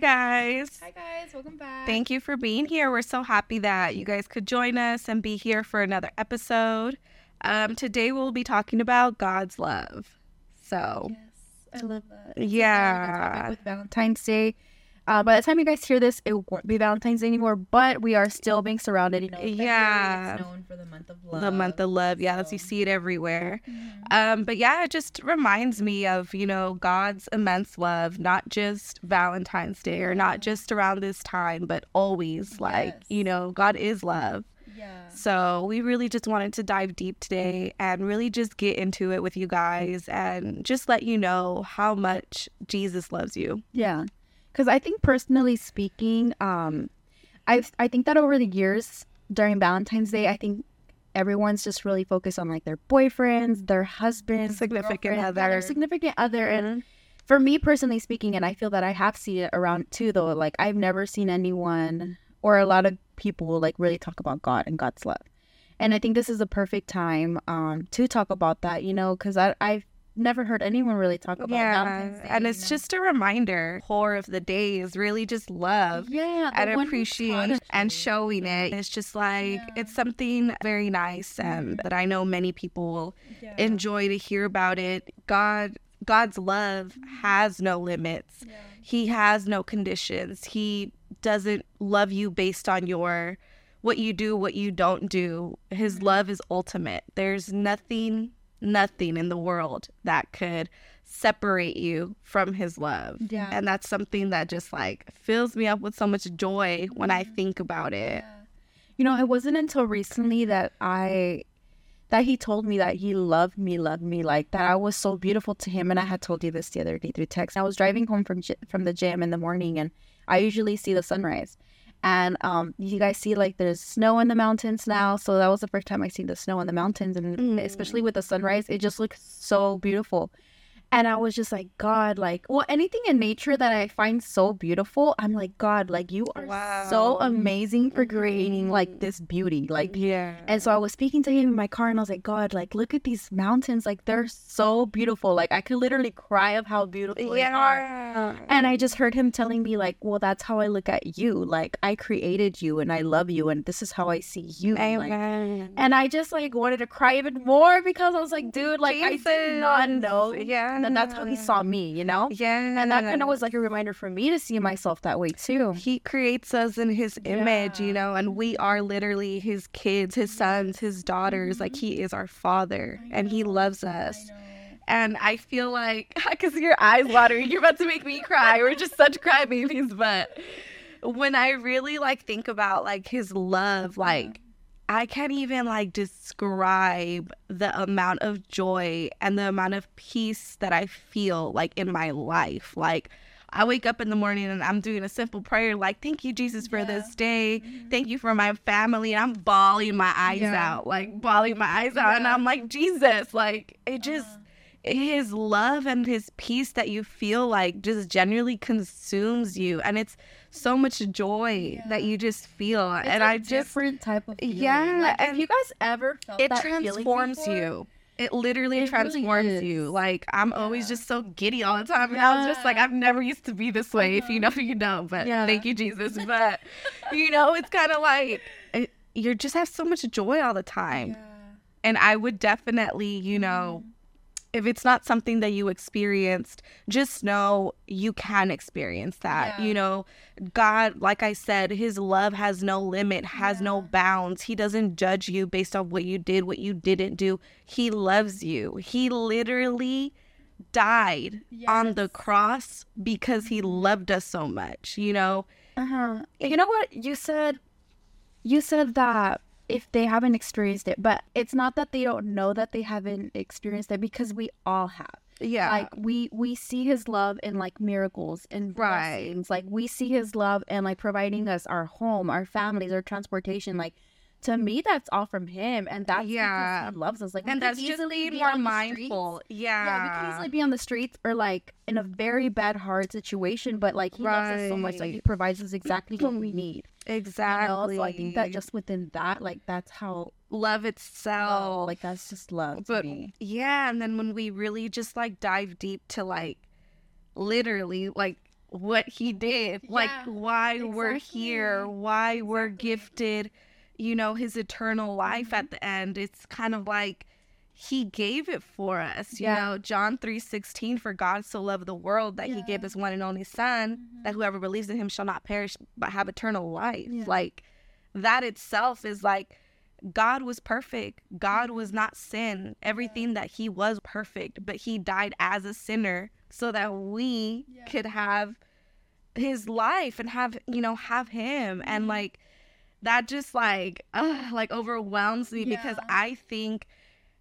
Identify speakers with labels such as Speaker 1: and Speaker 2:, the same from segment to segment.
Speaker 1: Hi, guys.
Speaker 2: Hi guys, welcome back.
Speaker 1: Thank you for being here. We're so happy that you guys could join us and be here for another episode. Um, today, we'll be talking about God's love. So,
Speaker 2: Yes, I love that. It's a very good
Speaker 1: Yeah.
Speaker 2: With Valentine's Day. Uh, by the time you guys hear this, it won't be Valentine's Day anymore, but we are still being surrounded. You know,
Speaker 1: Yeah.
Speaker 2: known for the month of love.
Speaker 1: the month of love, yeah, as you see it everywhere. Um, but yeah, it just reminds me of, you know, God's immense love, not just Valentine's Day or not just around this time, but always. Like,
Speaker 2: Yes.
Speaker 1: you know, God is love.
Speaker 2: Yeah.
Speaker 1: So we really just wanted to dive deep today and really just get into it with you guys and just let you know how much Jesus loves you.
Speaker 2: Yeah. Because I think personally speaking, um, I I think that over the years during Valentine's Day, I think everyone's just really focused on like their boyfriends, their husbands,
Speaker 1: Significant other.
Speaker 2: their significant other, and for me personally speaking, and I feel that I have seen it around too, though. Like I've never seen anyone or a lot of people like really talk about God and God's love, and I think this is the perfect time um to talk about that. You know, because I I've never heard anyone really talk about
Speaker 1: Yeah. And it's
Speaker 2: know?
Speaker 1: just a reminder. Core of the day is really just love.
Speaker 2: yeah,
Speaker 1: and appreciate and showing it. It's just like
Speaker 2: Yeah.
Speaker 1: it's something very nice and that I know many people will
Speaker 2: Yeah.
Speaker 1: enjoy to hear about it. God God's love mm-hmm. has no limits. He has no conditions. He doesn't love you based on your what you do, what you don't do. His mm-hmm. love is ultimate. There's nothing nothing in the world that could separate you from his love.
Speaker 2: Yeah.
Speaker 1: And that's something that just like fills me up with so much joy when I think about it.
Speaker 2: You know, it wasn't until recently that I that he told me that he loved me, loved me like that. I was so beautiful to him, and I had told you this the other day through text. I was driving home from from the gym in the morning, and I usually see the sunrise. And um, you guys see like there's snow in the mountains now, so that was the first time I seen the snow in the mountains, and
Speaker 1: Mm.
Speaker 2: especially with the sunrise, it just looks so beautiful. And I was just like, God, like, well, anything in nature that I find so beautiful, I'm like, God, like, you are so amazing for creating like mm-hmm. this beauty. Like,
Speaker 1: Yeah.
Speaker 2: and so I was speaking to him in my car and I was like, God, like, look at these mountains. Like, they're so beautiful. Like, I could literally cry of how beautiful they are. And I just heard him telling me, like, well, that's how I look at you. Like, I created you and I love you. And this is how I see you. Like,
Speaker 1: Amen.
Speaker 2: and I just like wanted to cry even more because I was like, dude, like, I did not
Speaker 1: Jesus.
Speaker 2: know.
Speaker 1: Yeah.
Speaker 2: And then that's how he mm. saw me, you know?
Speaker 1: Yeah.
Speaker 2: And that kind of was like a reminder for me to see myself that way too.
Speaker 1: he creates us in his image, you know, and we are literally his kids, his sons, his daughters. Like mm-hmm. he is our father and he loves us. And I feel like, because your eyes watering, you're about to make me cry. We're just such crybabies. But when I really like think about like his love, like I can't even like describe the amount of joy and the amount of peace that I feel like in my life. Like I wake up in the morning and I'm doing a simple prayer like, thank you, Jesus, for this day. Mm-hmm. Thank you for my family. And I'm bawling my eyes
Speaker 2: Yeah.
Speaker 1: out, like bawling my eyes out. And I'm like, Jesus, like it uh-huh. just his love and his peace that you feel like just genuinely consumes you and it's so much joy that you just feel and i just
Speaker 2: different type of feeling.
Speaker 1: Yeah,
Speaker 2: Like,
Speaker 1: and
Speaker 2: have you guys ever felt
Speaker 1: it
Speaker 2: that
Speaker 1: transforms you. It literally
Speaker 2: It really
Speaker 1: transforms you. like i'm always just so giddy all the time and i was just like i've never used to be this way if you uh-huh. know you know but
Speaker 2: Yeah.
Speaker 1: thank you jesus. But you know it's kind of like it, you just have so much joy all the time. And I would definitely, you know, mm-hmm. If it's not something that you experienced, just know you can experience that.
Speaker 2: Yeah.
Speaker 1: You know, God, like I said, his love has no limit, has no bounds. He doesn't judge you based on what you did, what you didn't do. He loves you. He literally died on the cross because he loved us so much, you know?
Speaker 2: Uh-huh. You know what you said? You said that if they haven't experienced it, but it's not that they don't know that they haven't experienced it because we all have.
Speaker 1: Yeah.
Speaker 2: Like we we see his love in like miracles and
Speaker 1: Right.
Speaker 2: blessings. Like we see his love and like providing us our home, our families, our transportation. Like to me, that's all from him, and that's
Speaker 1: Yeah.
Speaker 2: because he loves us. Like
Speaker 1: and that's just
Speaker 2: easily be
Speaker 1: more mindful. Yeah.
Speaker 2: Yeah, we could easily be on the streets or like in a very bad, hard situation, but like he loves us so much, like he provides us exactly what we need. You
Speaker 1: Exactly.
Speaker 2: know? So I think that just within that, like that's how
Speaker 1: love itself.
Speaker 2: oh, like that's just love
Speaker 1: but yeah, and then when we really just like dive deep to like literally like what he did, like
Speaker 2: Yeah,
Speaker 1: why we're here, why we're
Speaker 2: exactly.
Speaker 1: gifted, you know, his eternal life at the end. It's kind of like he gave it for us. You
Speaker 2: Yeah.
Speaker 1: know, John 3:16 for God so loved the world that he gave
Speaker 2: Mm-hmm.
Speaker 1: his one and only son that whoever believes in him shall not perish but have eternal life.
Speaker 2: Yeah.
Speaker 1: Like that itself is like God was perfect. God was not sin. Everything that he was perfect, but he died as a sinner so that we
Speaker 2: Yeah.
Speaker 1: could have his life and have, you know, have him and
Speaker 2: Mm-hmm.
Speaker 1: like that just like uh, like overwhelms me because I think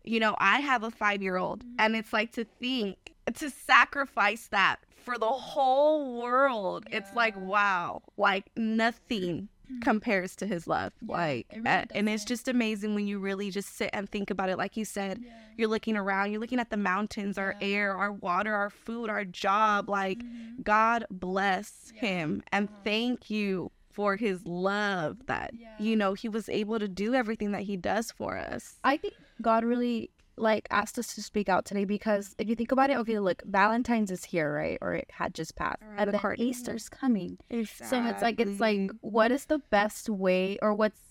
Speaker 1: you know, I have a 5-year-old
Speaker 2: Mm-hmm.
Speaker 1: and it's like to think to sacrifice that for the whole world. It's like wow, like nothing compares to his love.
Speaker 2: Yeah,
Speaker 1: like
Speaker 2: it really
Speaker 1: uh, and it's just amazing when you really just sit and think about it like you said.
Speaker 2: Yeah.
Speaker 1: You're looking around, you're looking at the mountains, our
Speaker 2: Yeah.
Speaker 1: air, our water, our food, our job. Like,
Speaker 2: Mhm.
Speaker 1: God bless
Speaker 2: Yeah.
Speaker 1: him and
Speaker 2: Uh-huh.
Speaker 1: thank you for his love that,
Speaker 2: Yeah.
Speaker 1: you know, he was able to do everything that he does for us.
Speaker 2: I think God really like asked us to speak out today because if you think about it, okay, look, Valentine's is here, right? Or it had just passed,
Speaker 1: Around
Speaker 2: and
Speaker 1: the
Speaker 2: then. Easter's coming. So it's like it's like what is the best way, or what's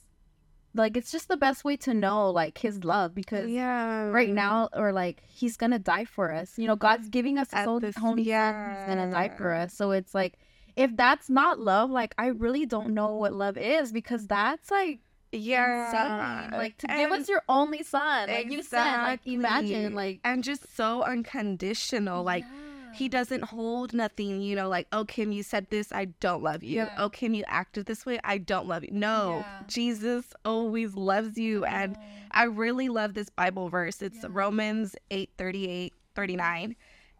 Speaker 2: like it's just the best way to know like His love because
Speaker 1: yeah.
Speaker 2: right now or like He's gonna die for us. You know, God's giving us His
Speaker 1: At
Speaker 2: own
Speaker 1: this-
Speaker 2: only Son. He's gonna die for us. So it's like if that's not love, like I really don't know what love is because that's like
Speaker 1: Yeah.
Speaker 2: insane. Like to give us your only son. Like you said, like imagine like
Speaker 1: and just so unconditional. Like, he doesn't hold nothing, you know, like, oh, Kim, you said this, I don't love you.
Speaker 2: Yeah.
Speaker 1: Oh, Kim, you acted this way, I don't love you. No,
Speaker 2: Yeah.
Speaker 1: Jesus always loves you. And I really love this Bible verse. It's
Speaker 2: Yeah.
Speaker 1: Romans 8 38, 39.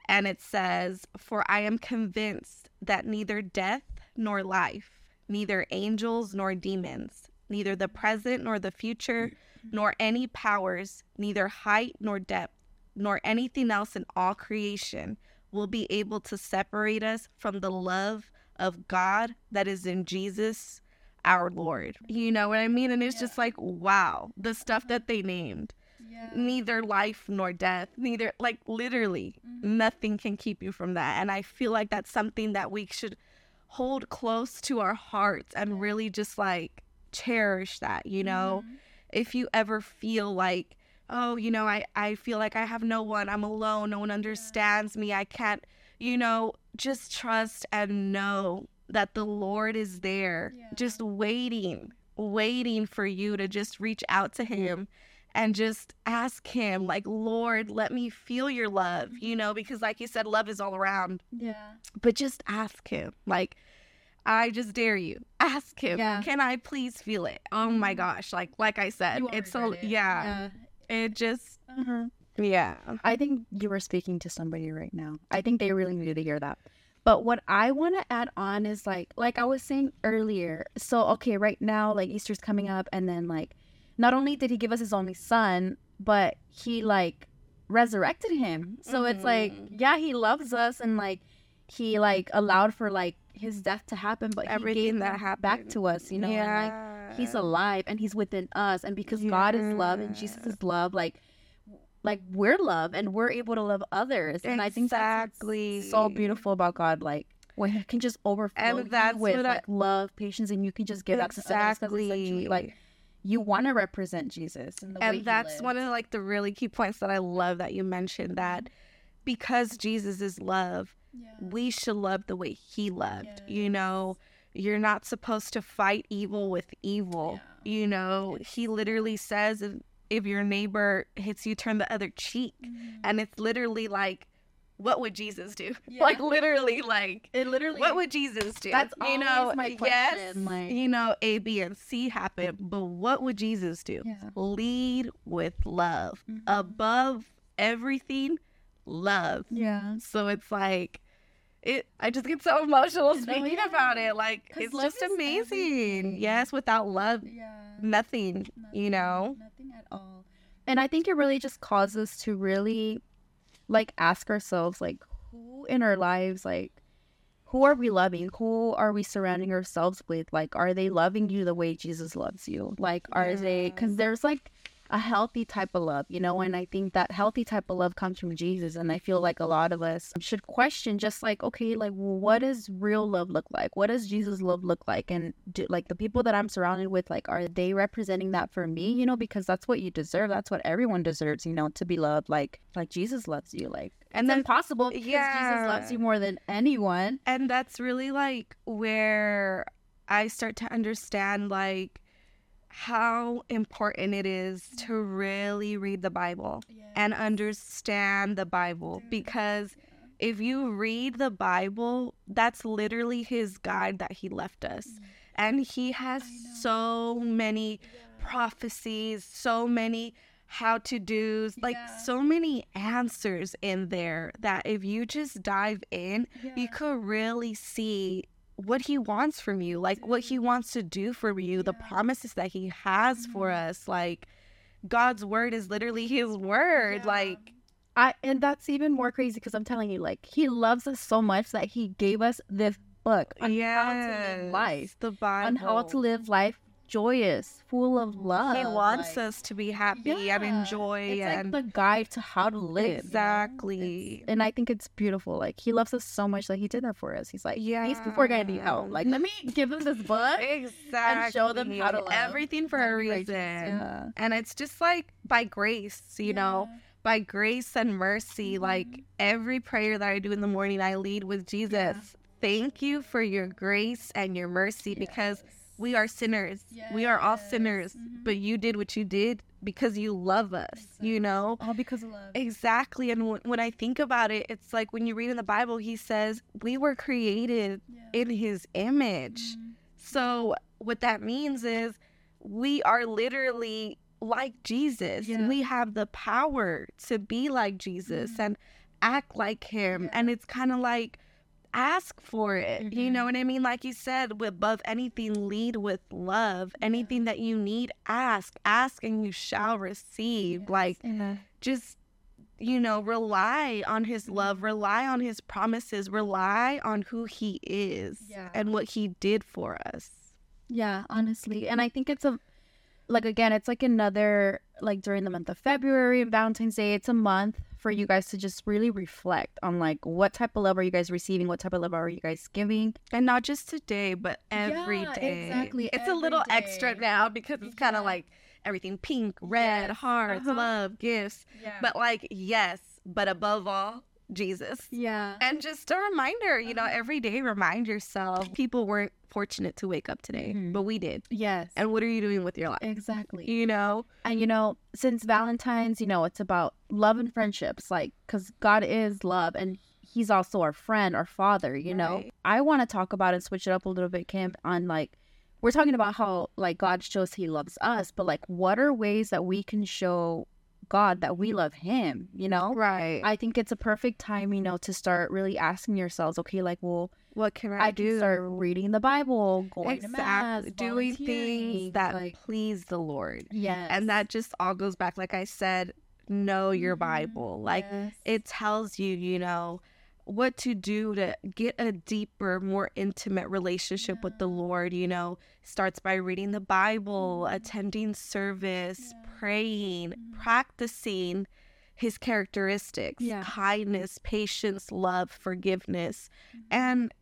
Speaker 1: And it says, For I am convinced that neither death nor life, neither angels nor demons, neither the present nor the future, nor any powers, neither height nor depth, nor anything else in all creation will be able to separate us from the love of God that is in Jesus our Lord. You know what I mean? And it's just like, wow, the stuff that they named. Neither life nor death, neither, like, literally, mm-hmm. nothing can keep you from that. And I feel like that's something that we should hold close to our hearts and really just like cherish that, you know? Mm-hmm. If you ever feel like, oh, you know, I, I feel like I have no one, I'm alone, no one understands me, I can't, you know, just trust and know that the Lord is there,
Speaker 2: Yeah.
Speaker 1: just waiting, waiting for you to just reach out to Him and just ask Him, like, Lord, let me feel your love, you know, because like you said, love is all around,
Speaker 2: Yeah.
Speaker 1: but just ask Him. Like, I just dare you. Ask him.
Speaker 2: Yeah.
Speaker 1: Can I please feel it? Oh my gosh. Like like I said, it's so
Speaker 2: it.
Speaker 1: yeah, It just
Speaker 2: Uh-huh.
Speaker 1: yeah.
Speaker 2: I think you were speaking to somebody right now. I think they really needed to hear that. But what I want to add on is like, like I was saying earlier. So okay, right now, like Easter's coming up, and then like, not only did he give us his only son, but he like resurrected him. So it's like,
Speaker 1: Mhm.
Speaker 2: yeah, he loves us, and like, he like allowed for like his death to happen, but he
Speaker 1: Everything
Speaker 2: gave
Speaker 1: that happened
Speaker 2: back to us, you know. and, like, he's alive and he's within us and because god is love and jesus is love like like we're love and we're able to love others and i think that's
Speaker 1: Exactly.
Speaker 2: so beautiful about god like when he can just overflow
Speaker 1: And that's
Speaker 2: with
Speaker 1: I-
Speaker 2: like love patience and you can just give that to someone else 'cause it's
Speaker 1: exactly
Speaker 2: like you want to represent jesus and, the way
Speaker 1: and
Speaker 2: he
Speaker 1: that's one of like the really key points that I love that you mentioned that because Jesus is love, we should love the way he loved. You know, you're not supposed to fight evil with evil. You know, he literally says if, if your neighbor hits you, turn the other cheek. Mm-hmm. And it's literally like, what would Jesus do? Like literally like
Speaker 2: it literally
Speaker 1: what would Jesus do?
Speaker 2: That's
Speaker 1: you know,
Speaker 2: my
Speaker 1: yes,
Speaker 2: like-
Speaker 1: you know, A, B, and C happen, but what would Jesus do?
Speaker 2: Yeah.
Speaker 1: Lead with love
Speaker 2: Mhm.
Speaker 1: above everything. Love.
Speaker 2: yeah
Speaker 1: So it's like, it. I just get so emotional
Speaker 2: No,
Speaker 1: speaking
Speaker 2: yeah.
Speaker 1: about it. Like it's just amazing.
Speaker 2: everything.
Speaker 1: Yes, without love,
Speaker 2: yeah
Speaker 1: nothing. You know.
Speaker 2: nothing at all and i think it really just causes us to really like ask ourselves like who in our lives like who are we loving? Who are we surrounding ourselves with? Like are they loving you the way jesus loves you? Like are they because there's like a healthy type of love, you know, and I think that healthy type of love comes from Jesus. And I feel like a lot of us should question just like, okay, like, what does real love look like? What does Jesus' love look like? And do, like the people that I'm surrounded with, like, are they representing that for me? You know, because that's what you deserve. That's what everyone deserves, you know, to be loved like like Jesus loves you. Like, and then possible because Jesus loves you more than anyone.
Speaker 1: And that's really like where I start to understand like how important it is to really read the Bible yes. and understand the Bible because if you read the Bible, that's literally his guide that he left us. Mm. And he has so many yeah. prophecies, so many how to do's, like yeah. so many answers in there that if you just dive in, yeah. you could really see what he wants from you, like what he wants to do for you, yeah. the promises that he has mm-hmm. for us. Like God's word is literally his word. Yeah. Like
Speaker 2: I and that's even more crazy because I'm telling you, like he loves us so much that he gave us this book on yes, how to live life,
Speaker 1: the Bible,
Speaker 2: on how to live life joyous, full of love.
Speaker 1: He wants like, us to be happy yeah, and enjoy.
Speaker 2: It's
Speaker 1: and
Speaker 2: like the guide to how to live.
Speaker 1: Exactly.
Speaker 2: And I think it's beautiful. Like he loves us so much that he did that for us. He's like, yeah, he's before getting home. Like let me give them this book
Speaker 1: exactly
Speaker 2: and show them how to love.
Speaker 1: Everything for a reason. Yeah. And it's just like by grace, you yeah. know by grace and mercy, mm-hmm. like every prayer that I do in the morning, I lead with Jesus. Thank you for your grace and your mercy yes. because we are sinners. Yes. We are all sinners, mm-hmm. but you did what you did because you love us, exactly. you know?
Speaker 2: All because of love.
Speaker 1: Exactly. And w- when I think about it, it's like when you read in the Bible, he says, we were created yeah. in his image. Mm-hmm. So what that means is we are literally like Jesus. Yeah. We have the power to be like Jesus mm-hmm. and act like him. Yeah. And it's kind of like, ask for it. Mm-hmm. You know what I mean? Like you said, above anything, lead with love. Anything that you need, ask. Ask and you shall receive. Yes. Like, just, you know, rely on his love, mm-hmm. rely on his promises, rely on who he is yeah. and what he did for us.
Speaker 2: Yeah, honestly. And I think it's a, like, again, it's like another, like during the month of February and Valentine's Day, it's a month for you guys to just really reflect on like what type of love are you guys receiving, what type of love are you guys giving,
Speaker 1: and not just today, but every
Speaker 2: yeah,
Speaker 1: day.
Speaker 2: Exactly,
Speaker 1: it's a little
Speaker 2: day.
Speaker 1: extra now because it's kind of like everything pink, red, yes. hearts, uh-huh. love, gifts. Yeah. But like yes, but above all, Jesus.
Speaker 2: Yeah.
Speaker 1: And just a reminder, you know, uh-huh. every day remind yourself people weren't fortunate to wake up today, mm-hmm. but we did.
Speaker 2: Yes.
Speaker 1: And what are you doing with your life?
Speaker 2: Exactly.
Speaker 1: You know?
Speaker 2: And you know, since Valentine's, you know, it's about love and friendships, like, because God is love and He's also our friend, our father, you right. know? I want to talk about and switch it up a little bit, Kim, on like, we're talking about how like God shows He loves us, but like, what are ways that we can show God that we love him, you know?
Speaker 1: Right.
Speaker 2: I think it's a perfect time, you know, to start really asking yourselves, okay, like, well,
Speaker 1: what can I, I do?
Speaker 2: Can start reading the Bible, going
Speaker 1: exactly.
Speaker 2: to mass,
Speaker 1: doing things that like, please the Lord.
Speaker 2: Yes.
Speaker 1: And that just all goes back, like I said, know your mm-hmm. Bible. Like yes. it tells you, you know, what to do to get a deeper, more intimate relationship yeah. with the Lord, you know, starts by reading the Bible, mm-hmm. attending service, yeah. Praying, practicing his characteristics yeah. kindness, patience, love, forgiveness. Mm-hmm. And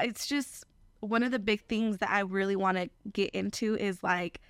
Speaker 1: it's just one of the big things that I really want to get into is like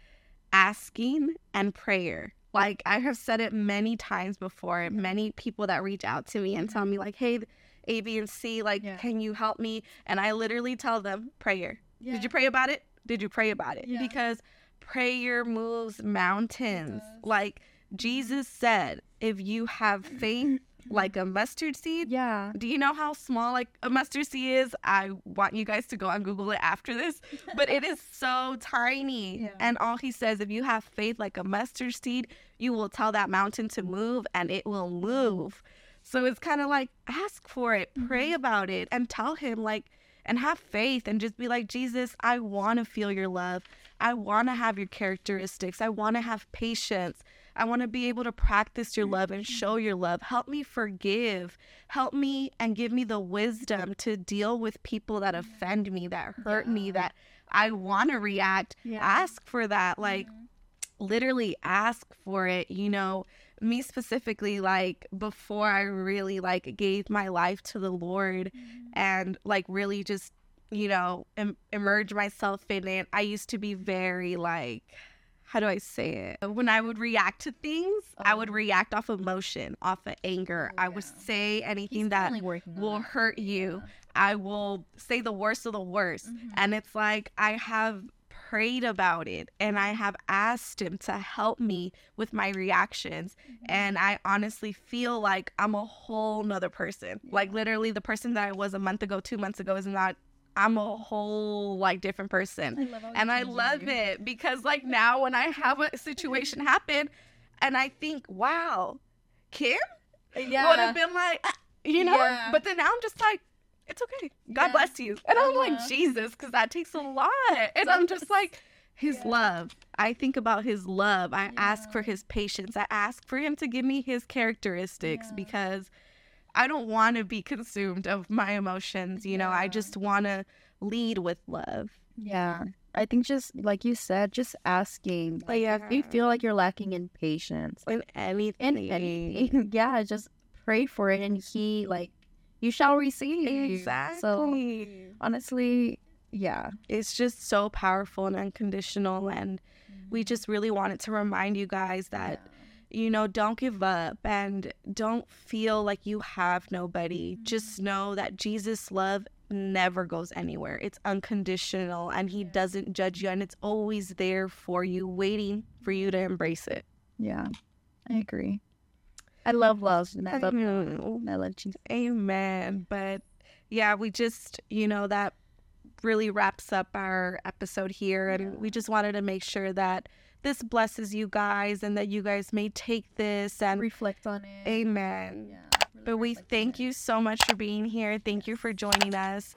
Speaker 1: asking and prayer. Like I have said it many times before, many people that reach out to me and tell me, like, hey, a, B, and C. Like, yeah. can you help me? And I literally tell them, prayer. Yeah. Did you pray about it? Did you pray about it? Because prayer moves mountains. Like Jesus said, if you have faith like a mustard seed.
Speaker 2: Yeah.
Speaker 1: Do you know how small like a mustard seed is? I want you guys to go and Google it after this, but it is so tiny. Yeah. And all he says, if you have faith like a mustard seed, you will tell that mountain to move and it will move. So it's kind of like ask for it, pray mm-hmm. about it, and tell him, like, and have faith and just be like, Jesus, I want to feel your love. I want to have your characteristics. I want to have patience. I want to be able to practice your love and show your love. Help me forgive. Help me and give me the wisdom to deal with people that offend me, that hurt yeah. me, that I want to react. Yeah. Ask for that. Like, mm-hmm literally ask for it, you know, me specifically like before I really like gave my life to the Lord mm-hmm. and like really just, you know, Im- emerge myself in it. I used to be very like how do I say it? When I would react to things, oh. I would oh. react off emotion, off of anger. Oh, yeah. I would say anything He's that will hurt you. Yeah. I will say the worst of the worst. Mm-hmm. And it's like I have prayed about it and I have asked him to help me with my reactions. Mm-hmm. And I honestly feel like I'm a whole nother person. Like literally the person that I was a month ago, two months ago is not I'm a whole like different person. I and I love you. it because like now when I have a situation happen and I think, wow, Kim yeah. would have been like, you know, yeah. but then now I'm just like, it's okay. God yeah. bless you. And I'm uh-huh. like, Jesus, because that takes a lot. And I'm just like, his yeah. love. I think about his love. I ask for his patience. I ask for him to give me his characteristics because – I don't want to be consumed of my emotions. You yeah. know, I just want to lead with love.
Speaker 2: Yeah. I think just like you said, just asking. Like, yeah. if you feel like you're lacking in patience,
Speaker 1: in anything,
Speaker 2: in anything, yeah, just pray for it, and He like you shall receive.
Speaker 1: Exactly.
Speaker 2: So honestly, yeah,
Speaker 1: it's just so powerful and unconditional, and mm-hmm. we just really wanted to remind you guys that. Yeah you know, don't give up and don't feel like you have nobody. Just know that Jesus' love never goes anywhere. It's unconditional and he doesn't judge you and it's always there for you, waiting for you to embrace it.
Speaker 2: Yeah, I agree. I love love and I love, I love Jesus.
Speaker 1: Amen. But yeah, we just, you know, that really wraps up our episode here. And we just wanted to make sure that this blesses you guys and that you guys may take this and
Speaker 2: reflect on it.
Speaker 1: Amen. Yeah, really but we thank you so much for being here. Thank you for joining us.